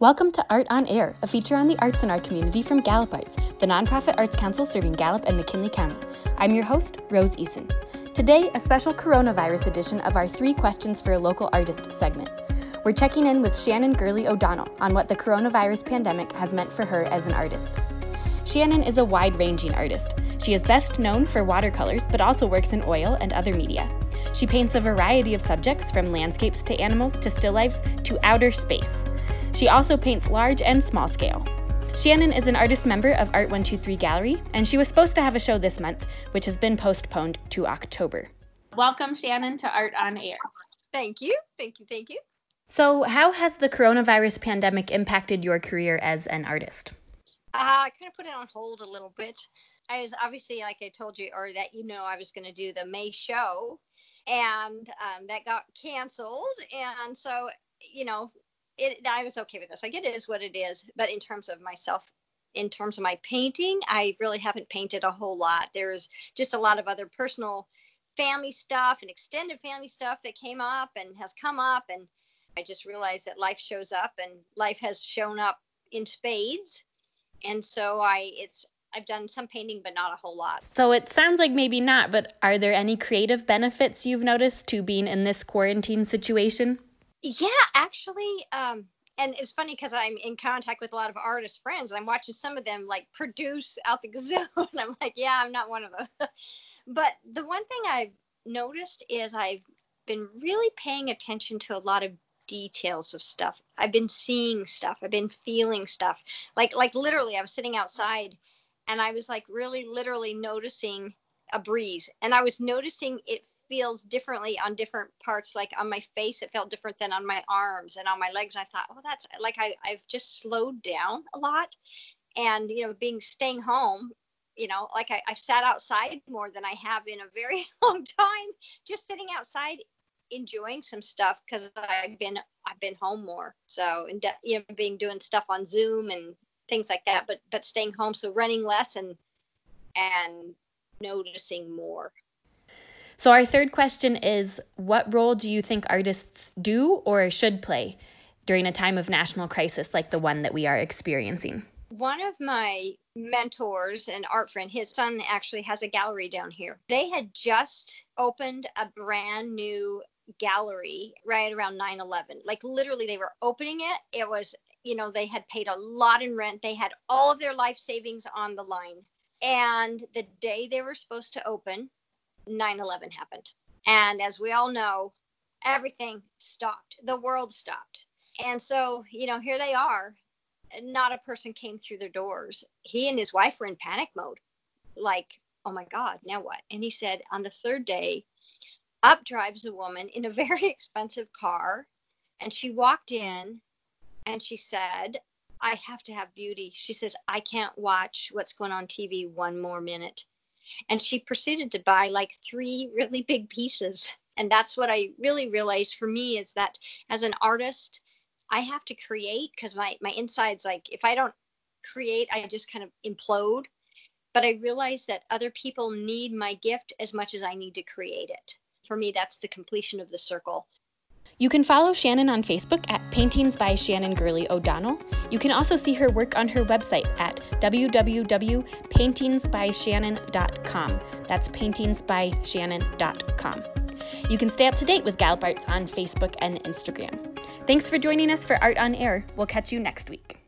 Welcome to Art on Air, a feature on the arts in our community from Gallup Arts, the nonprofit arts council serving Gallup and McKinley County. I'm your host, Rose Eason. Today, a special coronavirus edition of our Three Questions for a Local Artist segment. We're checking in with Shannon Gurley O'Donnell on what the coronavirus pandemic has meant for her as an artist. Shannon is a wide ranging artist. She is best known for watercolors, but also works in oil and other media. She paints a variety of subjects from landscapes to animals to still lifes to outer space. She also paints large and small scale. Shannon is an artist member of Art 123 Gallery, and she was supposed to have a show this month, which has been postponed to October. Welcome, Shannon, to Art on Air. Thank you. Thank you. Thank you. So, how has the coronavirus pandemic impacted your career as an artist? Uh, I kind of put it on hold a little bit. I was obviously, like I told you, or that you know, I was going to do the May show, and um, that got canceled. And so, you know, it, I was okay with this. Like it is what it is. But in terms of myself, in terms of my painting, I really haven't painted a whole lot. There's just a lot of other personal family stuff and extended family stuff that came up and has come up. And I just realized that life shows up and life has shown up in spades. And so I, it's, I've done some painting, but not a whole lot. So it sounds like maybe not, but are there any creative benefits you've noticed to being in this quarantine situation? Yeah, actually, um, and it's funny because I'm in contact with a lot of artist friends, and I'm watching some of them like produce out the gazoo, and I'm like, yeah, I'm not one of those. but the one thing I've noticed is I've been really paying attention to a lot of details of stuff. I've been seeing stuff. I've been feeling stuff. Like like literally, I was sitting outside, and I was like really literally noticing a breeze, and I was noticing it feels differently on different parts. Like on my face, it felt different than on my arms and on my legs. I thought, oh, that's like I, I've just slowed down a lot. And, you know, being staying home, you know, like I, I've sat outside more than I have in a very long time, just sitting outside enjoying some stuff because I've been I've been home more. So and you know being doing stuff on Zoom and things like that, but but staying home, so running less and and noticing more. So, our third question is What role do you think artists do or should play during a time of national crisis like the one that we are experiencing? One of my mentors, and art friend, his son actually has a gallery down here. They had just opened a brand new gallery right around 9 11. Like, literally, they were opening it. It was, you know, they had paid a lot in rent, they had all of their life savings on the line. And the day they were supposed to open, 9 11 happened. And as we all know, everything stopped. The world stopped. And so, you know, here they are. Not a person came through their doors. He and his wife were in panic mode. Like, oh my God, now what? And he said, on the third day, up drives a woman in a very expensive car. And she walked in and she said, I have to have beauty. She says, I can't watch what's going on TV one more minute and she proceeded to buy like three really big pieces and that's what i really realized for me is that as an artist i have to create because my my insides like if i don't create i just kind of implode but i realize that other people need my gift as much as i need to create it for me that's the completion of the circle you can follow Shannon on Facebook at Paintings by Shannon Gurley O'Donnell. You can also see her work on her website at www.paintingsbyshannon.com. That's paintingsbyshannon.com. You can stay up to date with Gallup Arts on Facebook and Instagram. Thanks for joining us for Art on Air. We'll catch you next week.